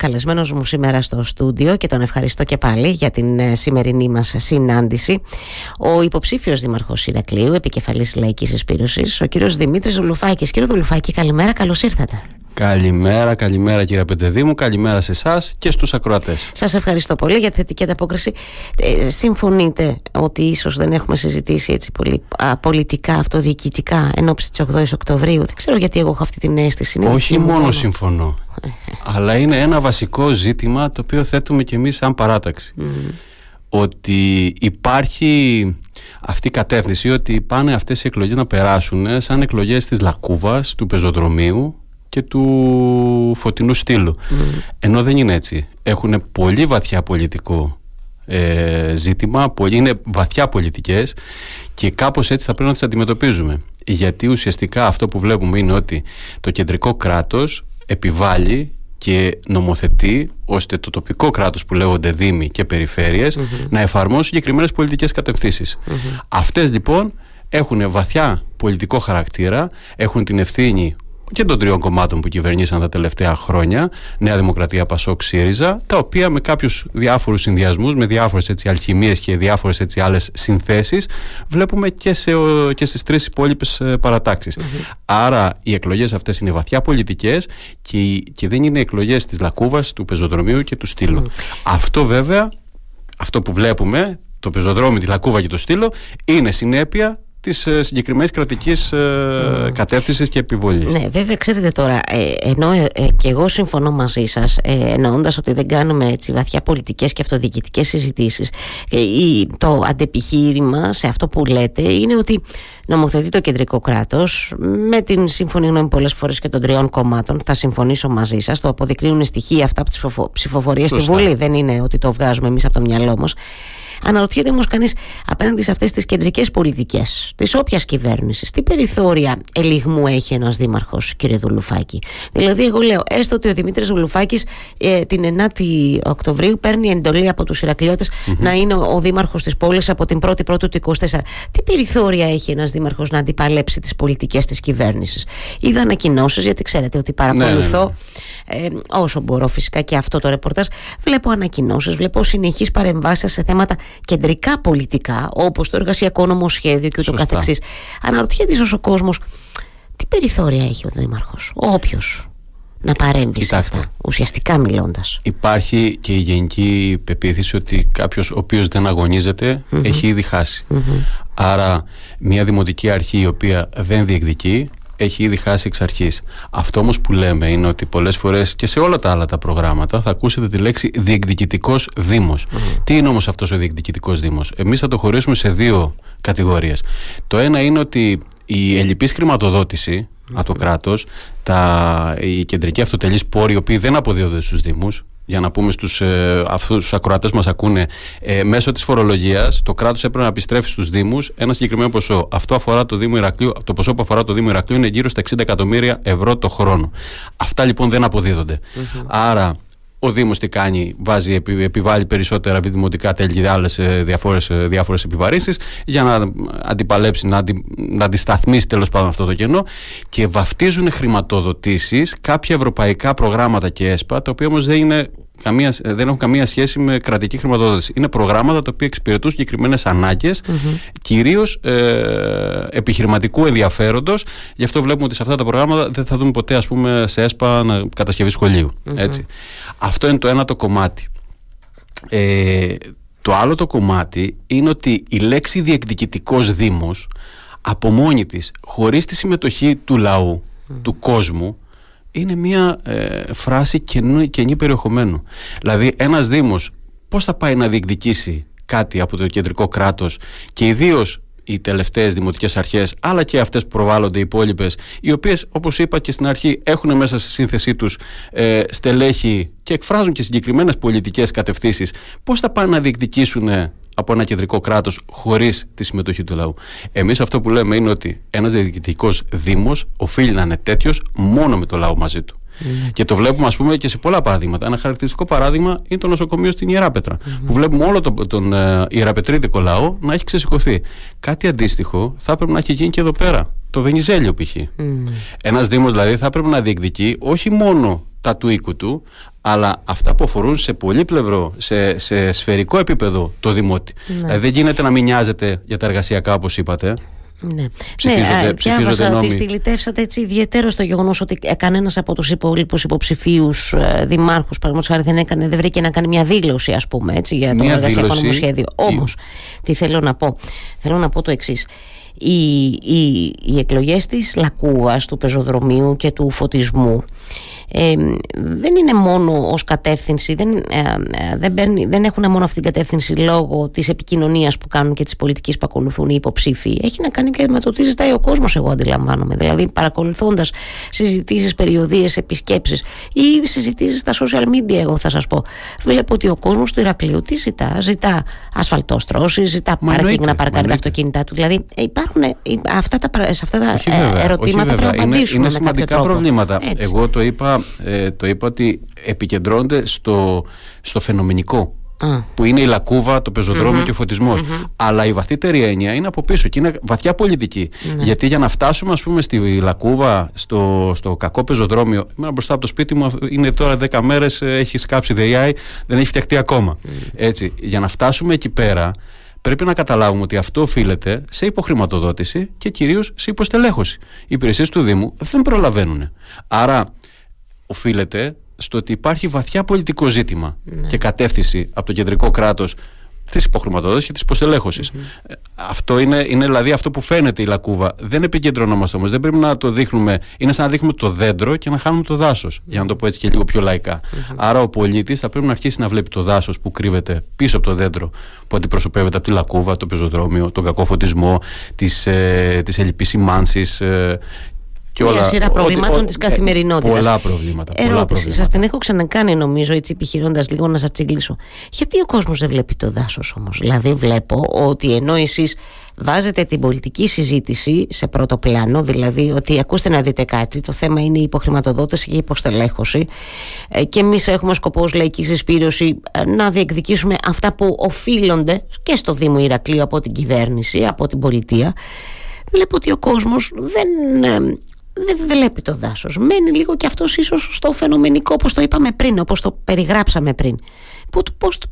καλεσμένος μου σήμερα στο στούντιο και τον ευχαριστώ και πάλι για την ε, σημερινή μας συνάντηση. Ο υποψήφιος Δήμαρχος Ηρακλείου επικεφαλής Λαϊκής Εισπήρωσης ο κύριος Δημήτρης Δουλουφάκης Κύριε Δουλουφάκη καλημέρα καλώς ήρθατε Καλημέρα, καλημέρα κύριε Πεντεδήμου, καλημέρα σε εσάς και στους ακροατές. Σας ευχαριστώ πολύ για τη θετική ανταπόκριση. Ε, συμφωνείτε ότι ίσως δεν έχουμε συζητήσει έτσι πολύ α, πολιτικά, αυτοδιοικητικά εν ώψη της 8 Οκτωβρίου; Δεν ξέρω γιατί εγώ έχω αυτή την αίσθηση. Όχι μόνο συμφωνώ, αλλά είναι ένα βασικό ζήτημα το οποίο θέτουμε και εμείς σαν παράταξη. Ότι υπάρχει αυτή η κατεύθυνση ότι πάνε αυτές οι εκλογές να περάσουν σαν εκλογές της Λακούβας, του πεζοδρομίου και του φωτεινού στήλου. Ενώ δεν είναι έτσι. Έχουν πολύ βαθιά πολιτικό ε, ζήτημα, πολύ, είναι βαθιά πολιτικές και κάπως έτσι θα πρέπει να τις αντιμετωπίζουμε. Γιατί ουσιαστικά αυτό που βλέπουμε είναι ότι το κεντρικό κράτος επιβάλλει και νομοθετεί ώστε το τοπικό κράτος που λέγονται δήμοι και περιφερειες να εφαρμόσουν συγκεκριμένες πολιτικές κατευθύνσεις. Αυτές λοιπόν έχουν βαθιά πολιτικό χαρακτήρα, έχουν την ευθύνη και των τριών κομμάτων που κυβερνήσαν τα τελευταία χρόνια, Νέα Δημοκρατία, Πασόκ, ΣΥΡΙΖΑ, τα οποία με κάποιους διάφορους συνδυασμούς, με διάφορες αλχημίες και διάφορες άλλες συνθέσεις, βλέπουμε και, σε, και στις τρεις υπόλοιπες παρατάξεις. Άρα οι εκλογές αυτές είναι βαθιά πολιτικές και, και δεν είναι εκλογές της Λακούβα, του πεζοδρομίου και του στυλου Αυτό βέβαια, αυτό που βλέπουμε, το πεζοδρόμιο, τη Λακούβα και το στήλο, είναι συνέπεια της ε, συγκεκριμένης κρατικής ε, mm. κατεύθυνσης και επιβολής. Ναι, βέβαια, ξέρετε τώρα, ε, ενώ ε, και εγώ συμφωνώ μαζί σας, ε, εννοώντας ότι δεν κάνουμε έτσι βαθιά πολιτικές και αυτοδιοικητικές συζητήσεις, το αντεπιχείρημα σε αυτό που λέτε είναι ότι νομοθετεί το κεντρικό κράτος με την σύμφωνη γνώμη πολλές φορές και των τριών κομμάτων. Θα συμφωνήσω μαζί σας. Το αποδεικνύουν στοιχεία αυτά από τι ψηφοφορίες στη Βουλή. Δεν είναι ότι το βγάζουμε εμείς από το μυαλό μας. Αναρωτιέται όμως κανείς απέναντι σε αυτές τις κεντρικές πολιτικές της όποιας κυβέρνησης, τι περιθώρια ελιγμού έχει ένας δήμαρχος, κύριε Δουλουφάκη; Δηλαδή, εγώ λέω, έστω ότι ο Δημήτρης Δουλουφάκης ε, την 9η Οκτωβρίου παίρνει εντολή από τους ηρακλειωτε να είναι ο δήμαρχος της πόλης από την 1η Πρώτου του 24. Τι περιθώρια έχει ένας δήμαρχος να αντιπαλέψει τις πολιτικές της κυβέρνησης; Είδα ανακοινώσεις, γιατί ξέρετε ότι παρακολουθώ. Ναι, ναι, ναι ε, όσο μπορώ φυσικά και αυτό το ρεπορτάζ βλέπω ανακοινώσεις, βλέπω συνεχείς παρεμβάσεις σε θέματα κεντρικά πολιτικά όπως το εργασιακό νομοσχέδιο και ούτω καθεξής. Αναρωτιέται ίσως ο κόσμος τι περιθώρια έχει ο Δήμαρχος, ο όποιος να παρέμβει σε αυτά, ουσιαστικά μιλώντας. Υπάρχει και η γενική πεποίθηση ότι κάποιος ο οποίος δεν αγωνιζεται έχει ήδη Άρα, μια δημοτική αρχή η οποία δεν διεκδικεί έχει ήδη χάσει εξ αρχής. Αυτό όμως που λέμε είναι ότι πολλές φορές και σε όλα τα άλλα τα προγράμματα θα ακούσετε τη λέξη διεκδικητικός Δήμος. Τι είναι όμως αυτός ο διεκδικητικός Δήμος, Εμείς θα το χωρίσουμε σε δύο κατηγορίες. Το ένα είναι ότι η ελληπή χρηματοδότηση από το κράτος, οι κεντρικοί αυτοτελείς πόροι, οι οποίοι δεν αποδίδονται στους Δήμους, για να πούμε στους, ε, αυτούς τους ακροατές μας ακούνε ε, μέσω της φορολογίας το κράτος έπρεπε να επιστρέφει στους Δήμους ένα συγκεκριμένο ποσό. Αυτό αφορά το, Δήμο Ηρακλείου, το ποσό που αφορά το Δήμο Ηρακλείου είναι γύρω στα 60 εκατομμύρια ευρώ το χρόνο. Αυτά λοιπόν δεν αποδίδονται. Άρα ο Δήμος τι κάνει, βάζει, επιβάλλει περισσότερα δημοτικά τέλη και άλλες ε, διάφορες, ε, διάφορες επιβαρύνσεις για να αντιπαλέψει, να, αντι, να αντισταθμίσει τέλος πάντων αυτό το κενό και βαφτίζουν χρηματοδοτήσεις κάποια ευρωπαϊκά προγράμματα και ΕΣΠΑ τα οποία όμως δεν είναι καμία, δεν έχουν καμία σχέση με κρατική χρηματοδότηση. Είναι προγράμματα τα οποία εξυπηρετούν συγκεκριμένες ανάγκες, mm-hmm. κυρίως ε, επιχειρηματικού ενδιαφέροντος. Γι' αυτό βλέπουμε ότι σε αυτά τα προγράμματα δεν θα δούμε ποτέ, ας πούμε, σε ΕΣΠΑ κατασκευή Έτσι. Αυτό είναι το ένα το κομμάτι. Ε, το άλλο το κομμάτι είναι ότι η λέξη διεκδικητικός δήμος από μόνη της, χωρίς τη συμμετοχή του λαού, του κόσμου, είναι μια ε, φράση καινή, καινή περιεχομένου. Δηλαδή ένας Δήμος πώς θα πάει να διεκδικήσει κάτι από το κεντρικό κράτος και ιδίως οι τελευταίες δημοτικές αρχές, αλλά και αυτές που προβάλλονται οι υπόλοιπες, οι οποίες, όπως είπα και στην αρχή, έχουν μέσα στη σύνθεσή τους ε, στελέχη και εκφράζουν και συγκεκριμένες πολιτικές κατευθύνσεις, πώς θα πάνε να διεκδικήσουν από ένα κεντρικό κράτος χωρίς τη συμμετοχή του λαού. Εμείς αυτό που λέμε είναι ότι ένας διοικητικός Δήμος οφείλει να είναι τέτοιος μόνο με το λαό μαζί του. Ναι. Και το βλέπουμε, ας πούμε, και σε πολλά παραδείγματα. Ένα χαρακτηριστικό παράδειγμα είναι το νοσοκομείο στην Ιεράπετρα. Που βλέπουμε όλο τον, τον uh, Ιεραπετρίτικο λαό να έχει ξεσηκωθεί. Κάτι αντίστοιχο θα έπρεπε να έχει γίνει και εδώ πέρα. Το Βενιζέλιο π.χ. Mm. Ένας Δήμος δηλαδή θα έπρεπε να διεκδικεί όχι μόνο τα του οίκου του, αλλά αυτά που αφορούν σε πολύπλευρο, σε, σε σφαιρικό επίπεδο το δημότη. Ναι. Δηλαδή δεν γίνεται να μην νοιάζεται για τα εργασιακά όπως είπατε. Ναι, ψηφίζονται, ναι ψηφίζονται ότι στυλιτεύσατε έτσι ιδιαίτερος στο γεγονός ότι κανένας από τους υπόλοιπους υποψηφίους ε, δημάρχους, παραδείγματος χάρη, δεν, έκανε, δεν βρήκε να κάνει μια δήλωση, ας πούμε, έτσι, για το εργασιακό νομοσχέδιο. Όμως, τι θέλω να πω. Θέλω να πω το εξής. Οι, οι, οι εκλογές της Λακούβας, του πεζοδρομίου και του φωτισμού δεν είναι μόνο ως κατεύθυνση δεν, ε, ε, δεν, παίρνει, δεν έχουν μόνο αυτή την κατεύθυνση λόγω της επικοινωνίας που κάνουν και της πολιτικής που ακολουθούν οι υποψήφοι. Έχει να κάνει και με το τι ζητάει ο κόσμος εγώ αντιλαμβάνομαι. Δηλαδή παρακολουθώντας συζητήσεις, περιοδίες, επισκέψεις ή συζητήσεις στα social media εγώ θα σας πω. Βλέπω ότι ο κόσμος του Ηρακλείου τι ζητά; Ζητά ασφαλτόστρωση, ζητά πάρκινγκ να παρκάρει τα αυτοκίνητά του. Δηλαδή υπάρχουν αυτά τα, σε αυτά τα ε, ερωτήματα πρέπει να απαντήσουμε είναι, σημαντικά προβλήματα. Εγώ το είπα ε, το είπα ότι επικεντρώνονται στο, στο φαινομενικό που είναι η λακκούβα, το πεζοδρομιο και ο φωτισμο Αλλά η βαθύτερη έννοια είναι από πίσω και είναι βαθιά πολιτική. Ναι. Γιατί για να φτάσουμε, ας πούμε, στη λακκούβα, στο, στο κακό πεζοδρόμιο, εμένα μπροστά από το σπίτι μου είναι τώρα 10 μέρες, έχει σκάψει ΔΕΙΑΙ, δεν έχει φτιαχτεί ακόμα. Έτσι, για να φτάσουμε εκεί πέρα, πρέπει να καταλάβουμε ότι αυτό οφείλεται σε υποχρηματοδότηση και κυρίως σε υποστελέχωση. Οι υπηρεσίες του Δήμου δεν προλαβαίνουν. Άρα, οφείλεται στο ότι υπάρχει βαθιά πολιτικό ζήτημα ναι. και κατεύθυνση από το κεντρικό κράτος της υποχρηματοδότησης και της υποστελεχωση ε, Αυτό είναι, είναι δηλαδή αυτό που φαίνεται η λακκούβα. Δεν επικεντρωνόμαστε όμως. Δεν πρέπει να το δείχνουμε. Είναι σαν να δείχνουμε το δέντρο και να χάνουμε το δάσος. Για να το πω έτσι και λίγο πιο λαϊκά. Άρα ο πολίτης θα πρέπει να αρχίσει να βλέπει το δάσος που κρύβεται πίσω από το δέντρο που αντιπροσωπεύεται από τη λακκούβα, το πεζοδρόμιο, τον κακό φωτισμό, τις ε, ε, και Μια σειρά προβλημάτων της καθημερινότητας. Πολλά προβλήματα. Ερώτηση. Σας την έχω ξανακάνει, νομίζω, έτσι επιχειρώντας λίγο να σας τσιγκλίσω. Γιατί ο κόσμος δεν βλέπει το δάσος όμως; Δηλαδή, βλέπω ότι ενώ εσείς βάζετε την πολιτική συζήτηση σε πρώτο πλάνο, δηλαδή ότι ακούστε να δείτε κάτι, το θέμα είναι η υποχρηματοδότηση και η υποστελέχωση ε, και εμείς έχουμε σκοπός ως λαϊκή συσπήρωση ε, να διεκδικήσουμε αυτά που οφείλονται και στο Δήμο Ηρακλείου από την κυβέρνηση, από την πολιτεία. Βλέπω ότι ο κόσμος δεν ε, δεν βλέπει το δάσος. Μένει λίγο και αυτός ίσως στο φαινομενικό όπως το είπαμε πριν όπως το περιγράψαμε πριν.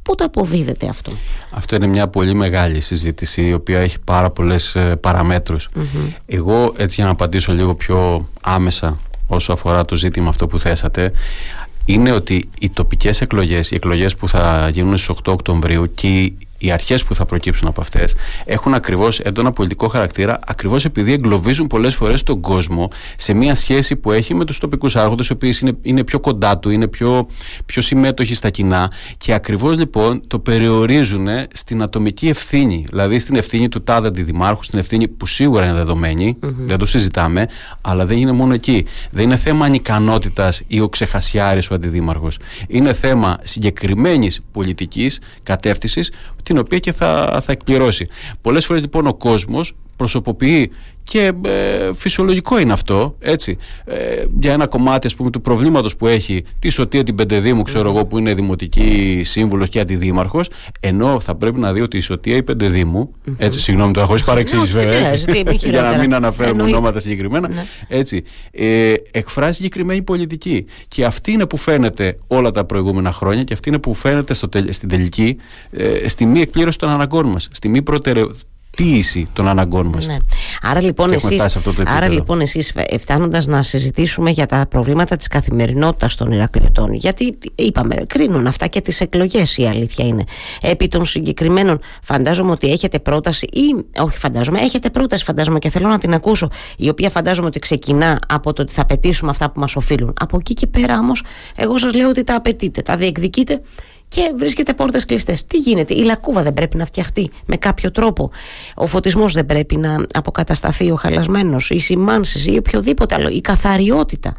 Πού το αποδίδεται αυτό; Αυτό είναι μια πολύ μεγάλη συζήτηση η οποία έχει πάρα πολλές ε, εγώ έτσι για να απαντήσω λίγο πιο άμεσα όσο αφορά το ζήτημα αυτό που θέσατε είναι ότι οι τοπικές εκλογές οι εκλογές που θα γίνουν στις 8 Οκτωβρίου και οι αρχές που θα προκύψουν από αυτές έχουν ακριβώς έντονα πολιτικό χαρακτήρα, ακριβώς επειδή εγκλωβίζουν πολλές φορές τον κόσμο σε μια σχέση που έχει με τους τοπικούς άρχοντες, οι οποίοι είναι, είναι πιο κοντά του, είναι πιο, πιο συμμέτοχοι στα κοινά και ακριβώς λοιπόν το περιορίζουν στην ατομική ευθύνη. Δηλαδή στην ευθύνη του τάδε αντιδημάρχου, στην ευθύνη που σίγουρα είναι δεν το συζητάμε, αλλά δεν είναι μόνο εκεί. Δεν είναι θέμα ανικανότητας ή ο ξεχασιάρης ο αντιδήμαρχος. Είναι θέμα συγκεκριμένης πολιτικής κατεύθυνσης την οποία και θα, θα εκπληρώσει. Πολλές φορές λοιπόν ο κόσμος προσωποποιεί και ε, φυσιολογικό είναι αυτό έτσι, ε, για ένα κομμάτι ας πούμε, του προβλήματος που έχει τη Σωτία την Πεντεδήμου ξέρω εγώ που είναι δημοτική σύμβουλος και αντιδήμαρχος ενώ θα πρέπει να δει ότι η Σωτία η Πεντεδήμου έτσι συγγνώμη τώρα χωρίς παρεξήγηση βέβαια για να μην αναφέρουμε ονόματα συγκεκριμένα ναι. έτσι, ε, εκφράζει συγκεκριμένη πολιτική. Και αυτή είναι που φαίνεται όλα τα προηγούμενα χρόνια και αυτή είναι που φαίνεται στο, στην τελική ε, στη μη εκπλήρωση των αναγκών μας στη μη προτεραιότητα ποιήση των αναγκών μας. Ναι. Άρα λοιπόν εσείς, άρα λοιπόν εσείς φτάνοντας να συζητήσουμε για τα προβλήματα της καθημερινότητας των Ηρακλητών γιατί είπαμε κρίνουν αυτά και τις εκλογές η αλήθεια είναι επί των συγκεκριμένων φαντάζομαι ότι έχετε πρόταση ή όχι φαντάζομαι έχετε πρόταση φαντάζομαι και θέλω να την ακούσω η οποία φαντάζομαι ότι ξεκινά από το ότι θα απαιτήσουμε αυτά που μας οφείλουν από εκεί και πέρα όμως εγώ σας λέω ότι τα απαιτείτε τα διεκδικείτε και βρίσκεται πόρτες κλειστές. Τι γίνεται, η λακκούβα δεν πρέπει να φτιαχτεί με κάποιο τρόπο; Ο φωτισμός δεν πρέπει να αποκατασταθεί ο χαλασμένος, οι σημάνσεις ή οποιοδήποτε άλλο. Η καθαριότητα.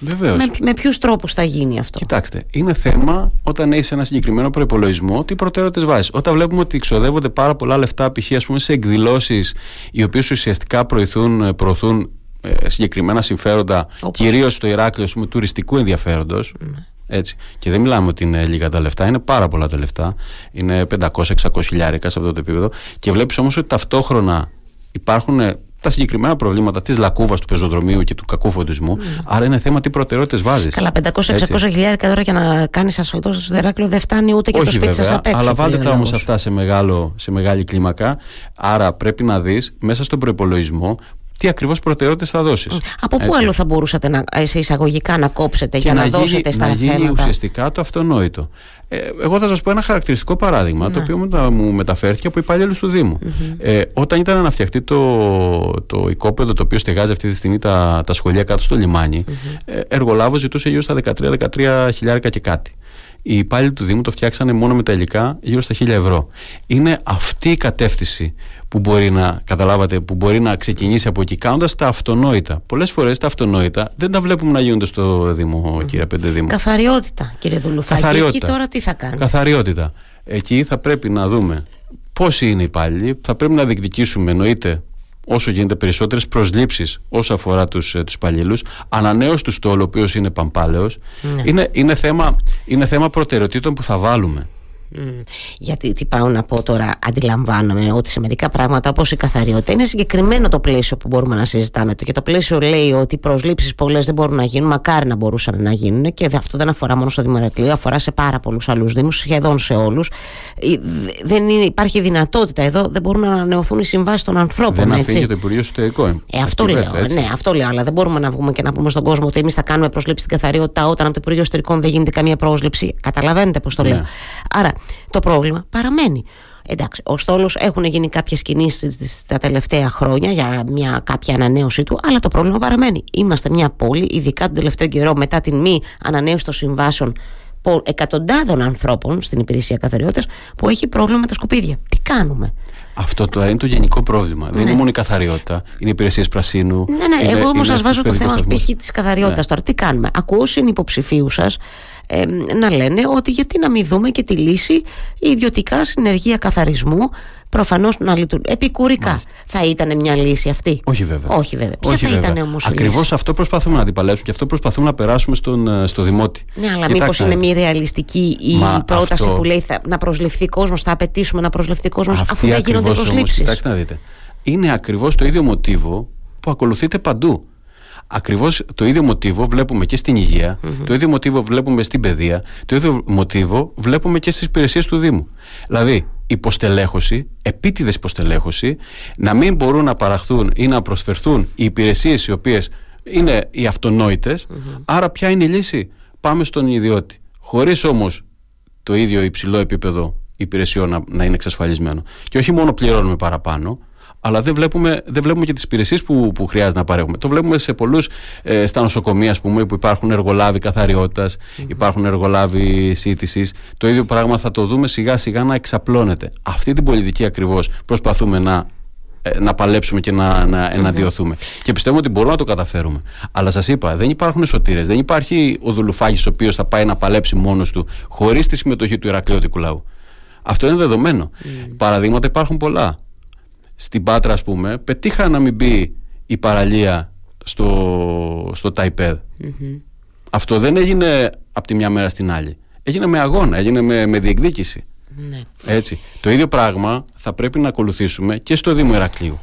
Βεβαίως. Με, με ποιους τρόπους θα γίνει αυτό; Κοιτάξτε, είναι θέμα όταν έχεις ένα συγκεκριμένο προπολογισμό, τι προτεραιότητες βάζεις. Όταν βλέπουμε ότι ξοδεύονται πάρα πολλά λεφτά, π.χ. σε εκδηλώσεις οι οποίες ουσιαστικά προωθούν, προωθούν ε, συγκεκριμένα συμφέροντα, κυρίως στο Ηράκλειο, πούμε, τουριστικού ενδιαφέροντος. Ναι. Έτσι. Και δεν μιλάμε ότι είναι λίγα τα λεφτά, είναι πάρα πολλά τα λεφτά. Είναι 500-600 χιλιάρικα σε αυτό το επίπεδο. Και βλέπεις όμως ότι ταυτόχρονα υπάρχουν τα συγκεκριμένα προβλήματα της λακκούβας του πεζοδρομίου και του κακού φωτισμού. Mm. Άρα είναι θέμα τι προτεραιότητες βάζεις. Καλά, 500-600 χιλιάρικα τώρα για να κάνεις ασφαλτός στο Ηράκλειο δεν φτάνει ούτε και Όχι, το σπίτι σας απ' έξω. Αλλά βάλτε τα όμως αυτά σε, μεγάλο, σε μεγάλη κλίμακα. Άρα πρέπει να δεις μέσα στον προπολογισμό τι ακριβώς προτεραιότητες θα δώσεις. Από πού άλλο θα μπορούσατε να, σε εισαγωγικά να κόψετε και για να, να γίνει, δώσετε στα να θέματα; Να γίνει ουσιαστικά το αυτονόητο. Ε, εγώ θα σας πω ένα χαρακτηριστικό παράδειγμα, το ναι. οποίο μετα, μου μεταφέρθηκε από υπαλλήλους του Δήμου. Ε, όταν ήταν να φτιαχτεί το, το οικόπεδο το οποίο στεγάζει αυτή τη στιγμή τα, τα σχολεία κάτω στο λιμάνι, ε, εργολάβος ζητούσε γύρω στα 13-13 χιλιάρικα και κάτι. Οι υπάλληλοι του Δήμου το φτιάξανε μόνο με τα υλικά γύρω στα 1000 ευρώ. Είναι αυτή η κατεύθυνση που μπορεί να, καταλάβατε, που μπορεί να ξεκινήσει από εκεί, κάνοντας τα αυτονόητα. Πολλές φορές τα αυτονόητα δεν τα βλέπουμε να γίνονται στο Δήμο, mm. κύριε Πεντεδήμο. Καθαριότητα, κύριε Δουλουφάκη. Καθαριότητα. Εκεί τώρα τι θα κάνει. Καθαριότητα. Εκεί θα πρέπει να δούμε πόσοι είναι οι υπάλληλοι, θα πρέπει να διεκδικήσουμε εννοείται όσο γίνεται περισσότερες προσλήψεις όσο αφορά τους, ε, τους υπαλλήλους ανανέωση τους στόλου ο οποίος είναι παμπάλαιος ναι. είναι, είναι, θέμα, είναι θέμα προτεραιοτήτων που θα βάλουμε γιατί τι πάω να πω τώρα, αντιλαμβάνομαι ότι σε μερικά πράγματα όπως η καθαριότητα είναι συγκεκριμένο το πλαίσιο που μπορούμε να συζητάμε. Και το πλαίσιο λέει ότι οι προσλήψεις πολλές δεν μπορούν να γίνουν, μακάρι να μπορούσαν να γίνουν και αυτό δεν αφορά μόνο στο Δημοκρατικό, αφορά σε πάρα πολλούς άλλους Δήμους, σχεδόν σε όλους. Δεν είναι, υπάρχει δυνατότητα εδώ, δεν μπορούν να ανανεωθούν οι συμβάσεις των ανθρώπων. Δεν αφήνει το Υπουργείο Εσωτερικό. Ε, αυτό λέω. Ναι, αυτό λέω. Αλλά δεν μπορούμε να βγούμε και να πούμε στον κόσμο ότι εμείς θα κάνουμε προσλήψη στην καθαριότητα όταν από το Υπουργείο Εσωτερικών δεν γίνεται καμία πρόσληψη. Καταλαβαίνετε πώς το λέω. Ναι. Άρα το πρόβλημα παραμένει. Εντάξει, ο στόλος έχουν γίνει κάποιες κινήσεις τα τελευταία χρόνια για μια κάποια ανανέωσή του, αλλά το πρόβλημα παραμένει. Είμαστε μια πόλη, ειδικά τον τελευταίο καιρό, μετά την μη ανανέωση των συμβάσεων εκατοντάδων ανθρώπων στην υπηρεσία καθαριότητας που έχει πρόβλημα με τα σκουπίδια. Τι κάνουμε; Αυτό τώρα είναι το γενικό πρόβλημα. Δεν είναι ναι. μόνο η καθαριότητα, είναι υπηρεσίες πρασίνου. Ναι, ναι, είναι, εγώ όμως σας βάζω το θέμα π.χ. της καθαριότητας ναι. τώρα. Τι κάνουμε; Ακούω συνυποψηφίου σας ε, να λένε ότι γιατί να μην δούμε και τη λύση η ιδιωτικά συνεργεία καθαρισμού προφανώς να λειτουργούν. Επικουρικά. Θα ήταν μια λύση αυτή; Όχι βέβαια. Όχι βέβαια. Ποια θα ήταν όμως η Ακριβώς αυτό προσπαθούμε να αντιπαλέψουμε και αυτό προσπαθούμε να περάσουμε στον, ε, στο δημότη. Ναι, αλλά μήπως είναι μη ρεαλιστική η Μα πρόταση αυτό... που λέει θα, να προσληφθεί κόσμος, θα απαιτήσουμε να προσληφθεί κόσμος αφού δεν γίνονται προσλήψεις; Κοιτάξτε να δείτε. Είναι ακριβώς το ίδιο μοτίβο που ακολουθείτε παντού. Ακριβώς το ίδιο μοτίβο βλέπουμε και στην υγεια το ίδιο μοτίβο βλέπουμε στην παιδεία, το ίδιο μοτίβο βλέπουμε και στις υπηρεσίες του Δήμου. Δηλαδή, υποστελέχωση, επίτηδες υποστελέχωση, να μην μπορούν να παραχθούν ή να προσφερθούν οι υπηρεσίες οι οποίες είναι οι αυτονοητε Άρα, ποια είναι η λύση, πάμε στον ιδιώτη. Χωρίς όμως το ίδιο υψηλό επίπεδο υπηρεσιών να, να είναι εξασφαλισμένο. Και όχι μόνο πληρώνουμε παραπάνω, αλλά δεν βλέπουμε, δεν βλέπουμε και τις υπηρεσίες που, που χρειάζεται να παρέχουμε. Το βλέπουμε σε πολλούς, ε, στα νοσοκομεία, ας πούμε, που υπάρχουν εργολάβοι υπάρχουν εργολάβοι σύντησης. Το ίδιο πράγμα θα το δούμε σιγά σιγά να εξαπλώνεται. Αυτή την πολιτική ακριβώς προσπαθούμε να ε, να παλέψουμε και να, να εναντιωθούμε. Και πιστεύω ότι μπορούμε να το καταφέρουμε. Αλλά σας είπα, δεν υπάρχουν σωτήρες. Δεν υπάρχει ο Δουλουφάγη ο οποίος θα πάει να παλέψει μόνος του χωρίς τη συμμετοχή του Ηρακλειώτικου λαού. Αυτό είναι δεδομένο. Παραδείγματα υπάρχουν πολλά στην Πάτρα ας πούμε πετύχα να μην μπει η παραλία στο, στο ταιπεδ Αυτό δεν έγινε από τη μια μέρα στην άλλη. Έγινε με αγώνα, έγινε με, με διεκδίκηση. Ναι. Έτσι. Το ίδιο πράγμα θα πρέπει να ακολουθήσουμε και στο Δήμο Ηρακλείου.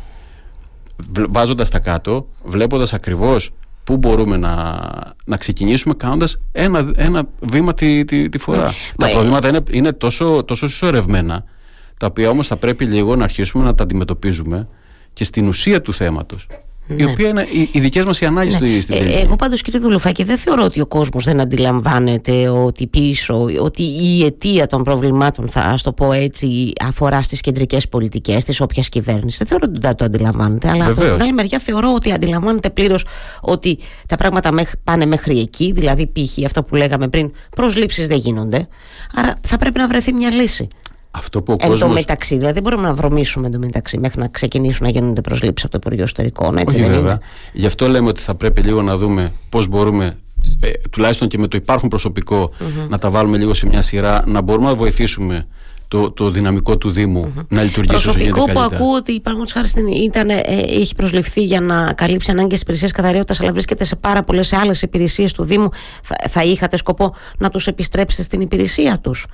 Βάζοντας τα κάτω, βλέποντας ακριβώς πού μπορούμε να, να ξεκινήσουμε κάνοντας ένα, ένα βήμα τη, τη, τη φορά. Ναι. Τα προβλήματα είναι, είναι τόσο, τόσο συσσωρευμένα τα οποία όμως θα πρέπει λίγο να αρχίσουμε να τα αντιμετωπίζουμε και στην ουσία του θέματος. Ναι. Η οποία είναι οι, οι δικές μας οι ανάγκε ναι. στην ε, Εγώ πάντως, κύριε Δουλουφάκη, δεν θεωρώ ότι ο κόσμος δεν αντιλαμβάνεται ότι πίσω, ότι η αιτία των προβλημάτων, θα ας το πω έτσι, αφορά στις κεντρικές πολιτικές τη όποιας κυβέρνησης. Δεν θεωρώ ότι δεν το αντιλαμβάνεται. Αλλά Βεβαίως. από την άλλη μεριά θεωρώ ότι αντιλαμβάνεται πλήρως ότι τα πράγματα πάνε μέχρι εκεί. Δηλαδή, π.χ. αυτό που λέγαμε πριν, προσλήψεις δεν γίνονται. Άρα θα πρέπει να βρεθεί μια λύση. Αυτό που ο Εν κόσμος... τω μεταξύ, δηλαδή δεν μπορούμε να βρωμίσουμε εν μεταξύ μέχρι να ξεκινήσουν να γίνονται προσλήψεις από το Υπουργείο Ιστορικών. Έτσι Όχι, δεν βέβαια. Είναι; Γι' αυτό λέμε ότι θα πρέπει λίγο να δούμε πώς μπορούμε, ε, τουλάχιστον και με το υπάρχον να τα βάλουμε λίγο σε μια σειρά, να μπορούμε να βοηθήσουμε το, το δυναμικό του Δήμου mm-hmm. να λειτουργήσει όσο γίνεται καλύτερα. Προσωπικό που ακούω ότι παραδείγματο χάρη ήταν, ε, έχει προσληφθεί για να καλύψει ανάγκες υπηρεσίας καθαριότητας, αλλά βρίσκεται σε πάρα πολλές άλλες υπηρεσίες του Δήμου, θα, θα είχατε σκοπό να τους επιστρέψετε στην υπηρεσία τους;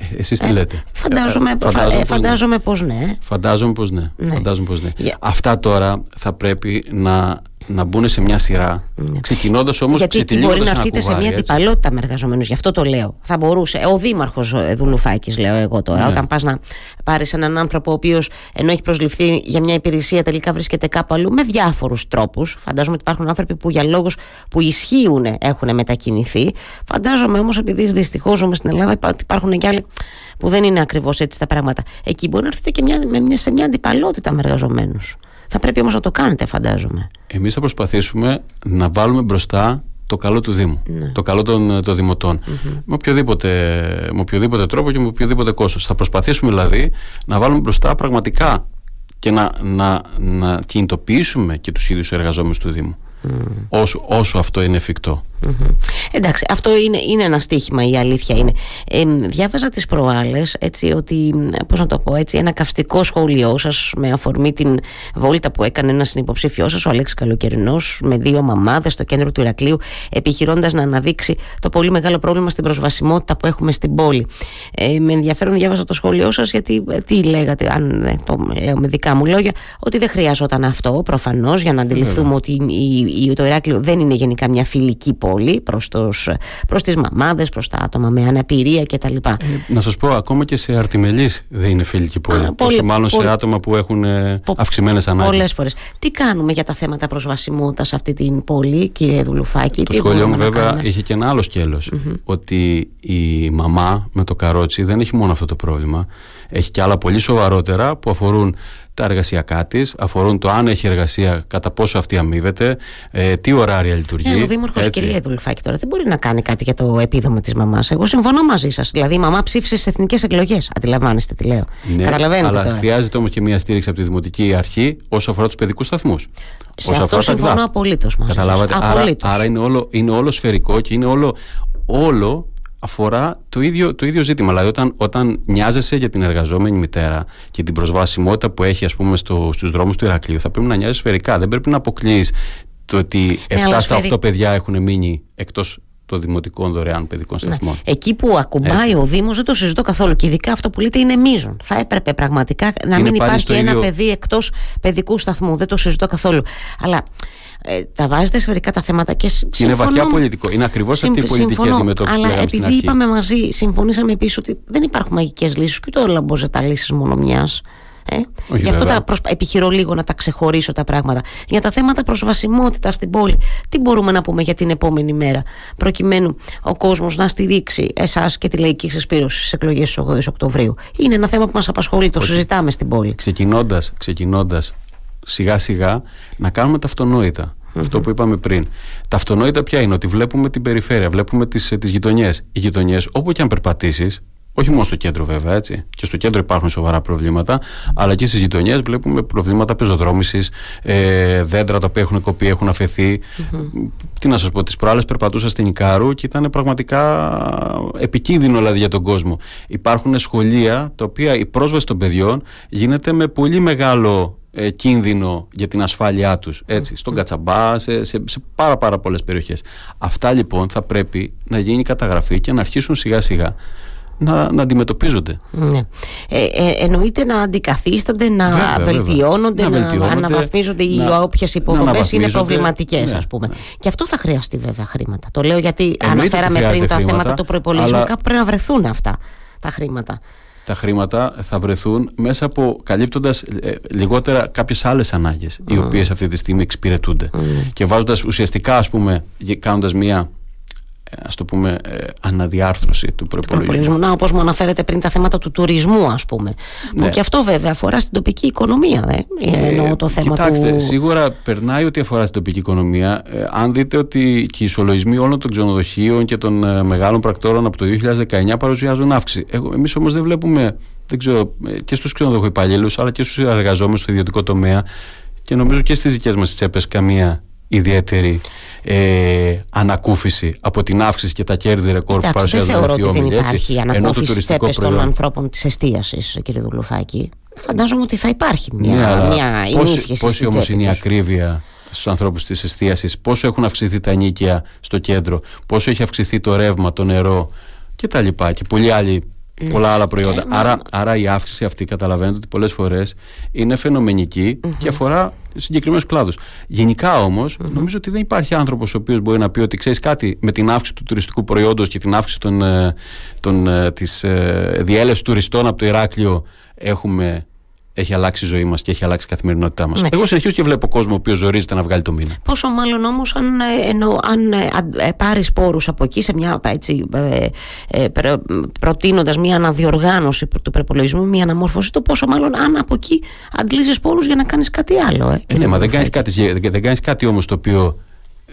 Ε, εσείς τι ε, λέτε; Φαντάζομαι, ε, φαντάζομαι, φαντάζομαι πως ναι. Φαντάζομαι πως ναι. ναι. Φαντάζομαι πως ναι. Αυτά τώρα θα πρέπει να να μπουν σε μια σειρά. Ναι. Ξεκινώντας όμως Γιατί μπορεί να έρθετε σε μια αντιπαλότητα με εργαζομένους, γι' αυτό το λέω. Θα μπορούσε. Ο Δήμαρχος Δουλουφάκης, λέω εγώ τώρα, ναι. όταν πας να πάρεις έναν άνθρωπο ο οποίος ενώ έχει προσληφθεί για μια υπηρεσία τελικά βρίσκεται κάπου αλλού με διάφορους τρόπους. Φαντάζομαι ότι υπάρχουν άνθρωποι που για λόγους που ισχύουν έχουν μετακινηθεί. Φαντάζομαι όμως επειδή δυστυχώς ζούμε στην Ελλάδα υπάρχουν και άλλοι που δεν είναι ακριβώς έτσι τα πράγματα. Εκεί μπορεί να έρθετε και μια, με μια, σε μια αντιπαλότητα με εργαζομένους. Θα πρέπει όμως να το κάνετε φαντάζομαι. Εμείς θα προσπαθήσουμε να βάλουμε μπροστά το καλό του Δήμου, ναι. το καλό των, των δημοτων με, οποιοδήποτε, με οποιοδήποτε τρόπο και με οποιοδήποτε κόστος. Θα προσπαθήσουμε δηλαδή να βάλουμε μπροστά πραγματικά και να, να, να κινητοποιήσουμε και τους ίδιους εργαζόμενους του Δήμου όσο, όσο αυτό είναι εφικτό. Εντάξει, αυτό είναι, είναι ένα στίχημα η αλήθεια είναι. Ε, διάβαζα τις προάλλες έτσι ότι, πώς να το πω έτσι, ένα καυστικό σχόλιο σας με αφορμή την βόλτα που έκανε ένας συνυποψήφιό σας, ο Αλέξης Καλοκαιρινός, με δύο μαμάδες στο κέντρο του Ηρακλείου, επιχειρώντας να αναδείξει το πολύ μεγάλο πρόβλημα στην προσβασιμότητα που έχουμε στην πόλη. Ε, με ενδιαφέρον διάβαζα το σχόλιο σας γιατί ε, τι λέγατε, αν ε, το λέω με δικά μου λόγια, ότι δεν χρειαζόταν αυτό προφανώς για να αντιληφθούμε ότι η, η, το Ηράκλειο δεν είναι γενικά μια φιλική πόλη πολύ προς, τους, προς τις μαμάδες, προς τα άτομα με αναπηρία κτλ. Ε, να σας πω, ακόμα και σε αρτιμελής δεν είναι φιλική πόλη. Α, πολύ, μάλλον σε άτομα που έχουν ε, πο, αυξημένες ανάγκες. Πολλές φορές. Τι κάνουμε για τα θέματα προσβασιμότητας σε αυτή την πόλη, κύριε Δουλουφάκη. Το σχολείο μου βέβαια είχε και ένα άλλο Ότι η μαμά με το καρότσι δεν έχει μόνο αυτό το πρόβλημα. Έχει και άλλα πολύ σοβαρότερα που αφορούν τα εργασιακά της, αφορούν το αν έχει εργασία, κατά πόσο αυτή αμείβεται, ε, τι ωράρια λειτουργεί. Ε, ο Δήμαρχος, κυρία Δουλφάκη, τώρα δεν μπορεί να κάνει κάτι για το επίδομα της μαμάς. Εγώ συμφωνώ μαζί σας. Δηλαδή, η μαμά ψήφισε στις εθνικές εκλογές. Αντιλαμβάνεστε τι λέω. Ναι, Καταλαβαίνετε. Αλλά τώρα. χρειάζεται όμως και μια στήριξη από τη Δημοτική Αρχή όσο αφορά τους παιδικούς σταθμούς. Σε αυτό συμφωνώ απολύτως μαζί Καταλάβατε. Άρα, άρα είναι, όλο, είναι όλο σφαιρικό και είναι όλο, όλο αφορά το ίδιο, το ίδιο ζήτημα. Δηλαδή, όταν, όταν νοιάζεσαι για την εργαζόμενη μητέρα και την προσβασιμότητα που έχει, ας πούμε, στο, στους δρόμους του Ηρακλείου, θα πρέπει να νοιάζει σφαιρικά. Δεν πρέπει να αποκλείει το ότι 7 ναι, στα 8 παιδιά έχουν μείνει εκτός των δημοτικών δωρεάν παιδικών ναι. σταθμών. Ναι. Εκεί που ακουμπάει ο Δήμος, δεν το συζητώ καθόλου. Και ειδικά αυτό που λέτε είναι μείζον. Θα έπρεπε πραγματικά να είναι μην υπάρχει ένα παιδί εκτός παιδικού σταθμού. Δεν το συζητώ καθόλου. Αλλά ε, τα βάζετε σφαιρικά τα θέματα και συμφωνώ. Είναι βαθιά πολιτικό. Είναι ακριβώς αυτή η πολιτική συμφωνώ, αντιμετώπιση Αλλά που επειδή είπαμε μαζί, συμφωνήσαμε επίσης ότι δεν υπάρχουν μαγικές λύσεις και ούτε όλα μπορεί να τα λύσεις μόνο μιας. Ε; Γι' αυτό τα επιχειρώ λίγο να τα ξεχωρίσω τα πράγματα. Για τα θέματα προσβασιμότητας στην πόλη, τι μπορούμε να πούμε για την επόμενη μέρα, προκειμένου ο κόσμος να στηρίξει εσάς και τη λαϊκή συσπήρωση στις εκλογές της 8 Οκτωβρίου. Είναι ένα θέμα που μας απασχολεί, το συζητάμε στην πόλη. Ξεκινώντας σιγά σιγά να κάνουμε τα αυτονόητα. Αυτό που είπαμε πριν. Τα αυτονόητα ποια είναι, ότι βλέπουμε την περιφέρεια, βλέπουμε τις τις ε, γειτονιές. Οι γειτονιές, όπου και αν περπατήσεις, όχι μόνο στο κέντρο βέβαια, έτσι. Και στο κέντρο υπάρχουν σοβαρά προβλήματα, αλλά και στις γειτονιές βλέπουμε προβλήματα πεζοδρόμησης, ε, δέντρα τα οποία έχουν κοπεί, έχουν Τι να σας πω, τις προάλλες περπατούσα στην Ικάρου και ήταν πραγματικά επικίνδυνο δηλαδή για τον κόσμο. Υπάρχουν σχολεία τα οποία η πρόσβαση των παιδιών γίνεται με πολύ μεγάλο ε, κίνδυνο για την ασφάλειά τους έτσι, στον Κατσαμπά, σε, σε, σε πάρα πάρα πολλές περιοχές αυτά λοιπόν θα πρέπει να γίνει καταγραφή και να αρχίσουν σιγά σιγά να, να αντιμετωπίζονται. Ναι. Ε, ε, εννοείται να αντικαθίστανται, να βελτιώνονται, να, να, να αναβαθμίζονται οι όποιες υποδομές είναι προβληματικές, ναι, ας πούμε. Ναι. Και αυτό θα χρειαστεί βέβαια χρήματα. Το λέω γιατί αναφέραμε πριν τα θέματα του προπολογισμού. Αλλά... Κάπου πρέπει να βρεθούν αυτά τα χρήματα τα χρήματα θα βρεθούν μέσα από καλύπτοντας ε, λιγότερα κάποιες άλλες ανάγκες οι οποίες αυτή τη στιγμή εξυπηρετούνται. Και βάζοντας ουσιαστικά ας πούμε κάνοντας μια ας το πούμε, ε, αναδιάρθρωση του προπολογισμού. Να, όπως μου αναφέρετε πριν τα θέματα του τουρισμού, ας πούμε. Ναι. Που και αυτό βέβαια αφορά στην τοπική οικονομία, δε, ε, εννοώ το θέμα κοιτάξτε, σίγουρα περνάει ότι αφορά στην τοπική οικονομία. Ε, αν δείτε ότι και οι ισολογισμοί όλων των ξενοδοχείων και των ε, μεγάλων πρακτόρων από το 2019 παρουσιάζουν αύξηση. Εμείς όμως δεν βλέπουμε, δεν ξέρω, και στους ξενοδοχοϊπαλλήλους, αλλά και στους εργαζόμενους στο ιδιωτικό τομέα και νομίζω και στις δικές μας τσέπες καμία ιδιαίτερη ε, ανακούφιση από την αύξηση και τα κέρδη ρεκόρ που παρουσιάζουν Δεν θεωρώ ότι δεν υπάρχει ανακούφιση στι τσέπε των ανθρώπων της εστίασης, κύριε Δουλουφάκη. Φαντάζομαι ότι θα υπάρχει μια, ναι, μια ενίσχυση. Πόση όμως είναι η ακρίβεια στους ανθρώπους της εστίασης, πόσο έχουν αυξηθεί τα νίκια στο κέντρο, πόσο έχει αυξηθεί το ρεύμα, το νερό κτλ. Και, και πολλοί άλλοι ναι. πολλά άλλα προϊόντα. Ε, άρα, άρα η αύξηση αυτή καταλαβαίνετε ότι πολλές φορές είναι και αφορά συγκεκριμένους κλάδους. Γενικά νομίζω ότι δεν υπάρχει άνθρωπος ο οποίος μπορεί να πει ότι ξέρεις κάτι με την αύξηση του τουριστικού προϊόντος και την αύξηση των, ε, των, ε, της διέλευσης τουριστών από το Ηράκλειο έχουμε έχει αλλάξει η ζωή μας και έχει αλλάξει η καθημερινότητά μας. Ναι. Εγώ συνεχίζω και βλέπω κόσμο ο οποίος ζορίζεται να βγάλει το μήνα. Πόσο μάλλον όμως αν, ε, αν ε, ε, πάρεις πόρους από εκεί σε μια έτσι, ε, προτείνοντας μια αναδιοργάνωση του προπολογισμού, μια αναμόρφωση του, πόσο μάλλον αν από εκεί αντλήσεις πόρους για να κάνεις κάτι άλλο. Ε, ναι, μα δεν κάνεις κάτι, δεν κάτι όμως το οποίο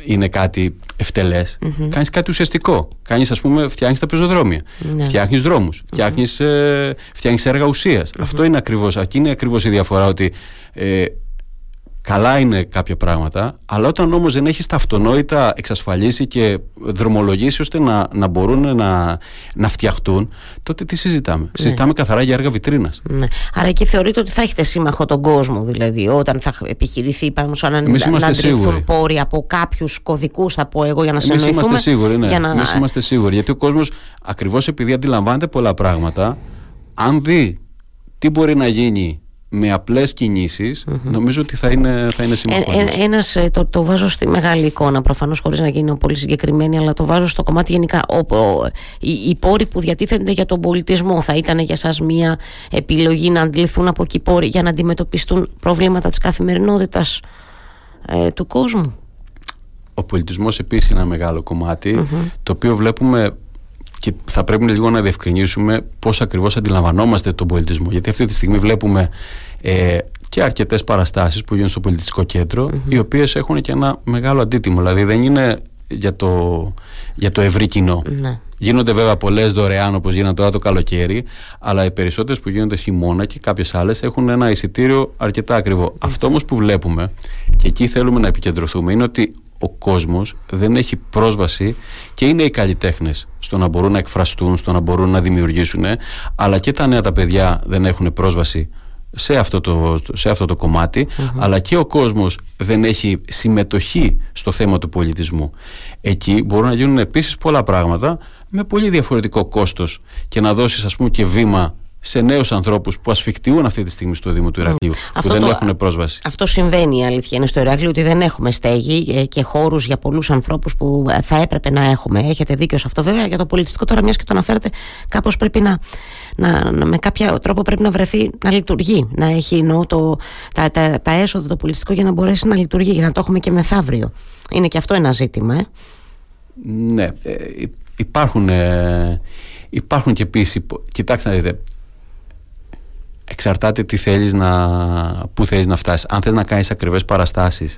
είναι κάτι ευτελές. Mm-hmm. Κάνεις κάτι ουσιαστικό. Κάνεις, ας πούμε, φτιάχνεις τα πεζοδρόμια. Ναι. Φτιάχνεις δρόμους. Φτιάχνεις mm-hmm. έργα ουσίας. Mm-hmm. Αυτό είναι ακριβώς. Εκεί είναι ακριβώς η διαφορά ότι ε, Καλά είναι κάποια πράγματα, αλλά όταν όμως δεν έχεις τα αυτονόητα εξασφαλίσει και δρομολογήσει ώστε να, να μπορούν να, να φτιαχτούν, τότε τι συζητάμε. Ναι. Συζητάμε καθαρά για έργα βιτρίνας. Ναι. Άρα εκεί θεωρείτε ότι θα έχετε σύμμαχο τον κόσμο, δηλαδή, όταν θα επιχειρηθεί πάνω σαν να, να αντιληφθούν πόροι από κάποιους κωδικούς, θα πω εγώ, για να σε Εμείς είμαστε σίγουροι, ναι. Να... Εμείς είμαστε σίγουροι, γιατί ο κόσμος ακριβώς επειδή αντιλαμβάνεται πολλά πράγματα, αν δει τι μπορεί να γίνει με απλές νομίζω ότι θα είναι, θα είναι σημαντικό. Ε, ένας, ε, το, το βάζω στη μεγάλη εικόνα προφανώς χωρίς να γίνει πολύ συγκεκριμένη αλλά το βάζω στο κομμάτι γενικά. Ο, ο, οι, οι πόροι που διατίθενται για τον πολιτισμό θα ήταν για σας μια επιλογή να αντιληφθούν από εκεί πόροι για να αντιμετωπιστούν προβλήματα της καθημερινότητας ε, του κόσμου; Ο πολιτισμός επίσης είναι ένα μεγάλο το οποίο βλέπουμε και θα πρέπει λίγο να διευκρινίσουμε πώς ακριβώς αντιλαμβανόμαστε τον πολιτισμό. Γιατί αυτή τη στιγμή βλέπουμε ε, και αρκετές παραστάσεις που γίνονται στο πολιτιστικό οι οποίες έχουν και ένα μεγάλο αντίτιμο. Δηλαδή δεν είναι για το, για το ευρύ κοινό. Ναι. Γίνονται βέβαια πολλές δωρεάν όπως γίνανε τώρα το καλοκαίρι, αλλά οι περισσότερες που γίνονται χειμώνα και κάποιες άλλες έχουν ένα εισιτήριο αρκετά ακριβό. Αυτό όμως που βλέπουμε, και εκεί θέλουμε να επικεντρωθούμε, είναι ότι ο κόσμος δεν έχει πρόσβαση και είναι οι καλλιτέχνες στο να μπορούν να εκφραστούν, στο να μπορούν να δημιουργήσουν αλλά και τα νέα τα παιδιά δεν έχουν πρόσβαση σε αυτό το, σε αυτό το κομματι αλλά και ο κόσμος δεν έχει συμμετοχή στο θέμα του πολιτισμού. Εκεί μπορούν να γίνουν επίσης πολλά πράγματα με πολύ διαφορετικό κόστος και να δώσεις ας πούμε και βήμα σε νέους ανθρώπους που ασφιχτιούν αυτή τη στιγμή στο Δήμο του Ηρακλείου, που δεν έχουν πρόσβαση. Αυτό συμβαίνει η αλήθεια είναι στο Ηράκλειο ότι δεν έχουμε στέγη ε, και χώρους για πολλούς ανθρώπους που ε, θα έπρεπε να έχουμε. Έχετε δίκιο σε αυτό. Βέβαια για το πολιτιστικό τώρα, μιας και το αναφέρετε, κάπως πρέπει να, να, να, με κάποιο τρόπο πρέπει να βρεθεί να λειτουργεί. Να έχει εννοώ το, τα, τα, τα έσοδα το πολιτιστικό για να μπορέσει να λειτουργεί, για να το έχουμε και μεθαύριο. Είναι και αυτό ένα ζήτημα. Ε. Ναι. Ε, υπάρχουν, ε, υπάρχουν και επίση. Κοιτάξτε να δείτε εξαρτάται τι θέλεις να, πού θέλεις να φτάσεις. Αν θες να κάνεις ακριβές παραστάσεις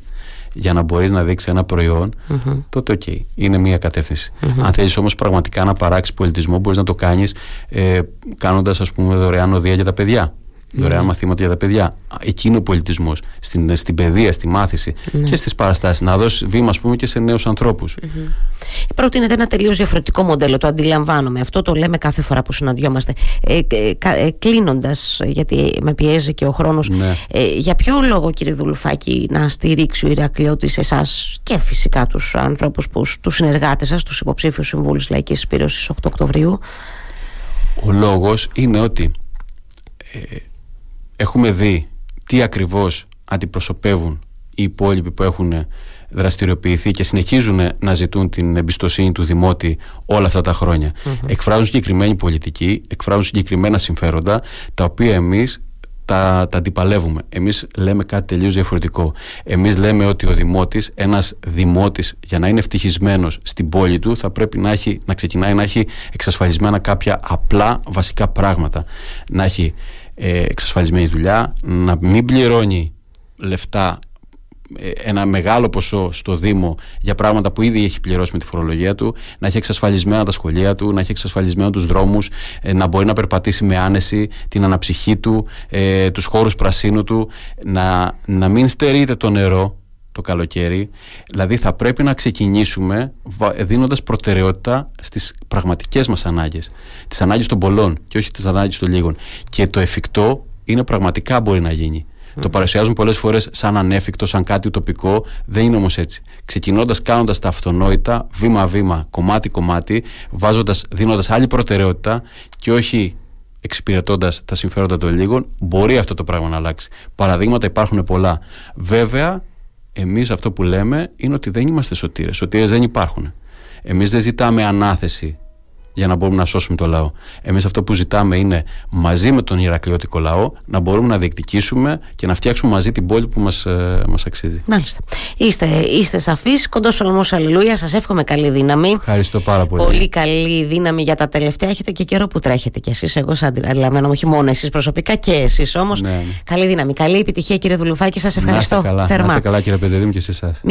για να μπορείς να δείξεις ένα τότε οκ, είναι μια κατεύθυνση. Αν θέλεις όμως πραγματικά να παράξεις πολιτισμό, μπορείς να το κάνεις ε, κάνοντας ας πούμε δωρεάν ωδεία για τα παιδιά δωρεάν μαθήματα για τα παιδιά. Εκεί είναι ο πολιτισμός. Στην, στην παιδεία, στη μάθηση ναι. και στις παραστάσεις. Να δώσεις βήμα, ας πούμε, και σε νέους ανθρώπους. Mm-hmm. Προτείνεται ένα τελείως διαφορετικό μοντέλο. Το αντιλαμβάνομαι. Αυτό το λέμε κάθε φορά που συναντιόμαστε. Ε, ε, ε Κλείνοντας, γιατί με πιέζει και ο χρόνος, ναι. ε, για ποιο λόγο, κύριε Δουλουφάκη, να στηρίξει ο Ηρακλειώτης εσάς και φυσικά τους ανθρώπους, τους συνεργάτες σας, τους υποψήφιους συμβούλους Λαϊκής Σπήρωση 8 Οκτωβρίου; Ο λόγος είναι ότι ε, έχουμε δει τι ακριβώς αντιπροσωπεύουν οι υπόλοιποι που έχουν δραστηριοποιηθεί και συνεχίζουν να ζητούν την εμπιστοσύνη του Δημότη όλα αυτά τα χρόνια. Εκφράζουν συγκεκριμένη πολιτική, εκφράζουν συγκεκριμένα συμφέροντα, τα οποία εμείς τα, τα αντιπαλεύουμε. Εμείς λέμε κάτι τελείως διαφορετικό. Εμείς λέμε ότι ο Δημότης, ένας Δημότης για να είναι ευτυχισμένος στην πόλη του θα πρέπει να, έχει, να ξεκινάει να έχει εξασφαλισμένα κάποια απλά βασικά πράγματα. Να έχει ε, εξασφαλισμένη δουλειά, να μην πληρώνει λεφτά ε, ένα μεγάλο ποσό στο Δήμο για πράγματα που ήδη έχει πληρώσει με τη φορολογία του, να έχει εξασφαλισμένα τα σχολεία του, να έχει εξασφαλισμένα τους δρόμους, ε, να μπορεί να περπατήσει με άνεση την αναψυχή του, ε, τους χώρους πρασίνου του, να, να μην στερείται το νερό το καλοκαίρι. Δηλαδή θα πρέπει να ξεκινήσουμε δίνοντας προτεραιότητα στις πραγματικές μας ανάγκες. Τις ανάγκες των πολλών και όχι τις ανάγκες των λίγων. Και το εφικτό είναι πραγματικά μπορεί να γίνει. Το παρουσιάζουν πολλές φορές σαν ανέφικτο, σαν κάτι ουτοπικό. Δεν είναι όμως έτσι. Ξεκινώντας κάνοντας τα αυτονόητα, βήμα-βήμα, κομμάτι-κομμάτι, βάζοντας, δίνοντας άλλη προτεραιότητα και όχι εξυπηρετώντας τα συμφέροντα των λίγων, μπορεί αυτό το πράγμα να αλλάξει. Παραδείγματα υπάρχουν πολλά. Βέβαια, εμείς αυτό που λέμε είναι ότι δεν είμαστε σωτήρες. Σωτήρες δεν υπάρχουν. Εμείς δεν ζητάμε ανάθεση για να μπορούμε να σώσουμε το λαό. Εμείς αυτό που ζητάμε είναι μαζί με τον Ηρακλειώτικο λαό να μπορούμε να διεκδικήσουμε και να φτιάξουμε μαζί την πόλη που μας, ε, μας αξίζει. Μάλιστα. Είστε, είστε σαφείς, κοντός Σολομός Αλληλούια, σας εύχομαι καλή δύναμη. Ευχαριστώ πάρα πολύ. Πολύ καλή δύναμη για τα τελευταία. Έχετε και καιρό που τρέχετε κι εσείς. Εγώ σαν αντιλαμβάνω, όχι μόνο εσείς προσωπικά και εσείς όμως. Ναι, ναι. Καλή δύναμη. Καλή επιτυχία κύριε Δουλουφάκη, σας ευχαριστώ. Να είστε καλά, θερμά. Να είστε καλά κύριε Πεντεδίμου και σε εσάς.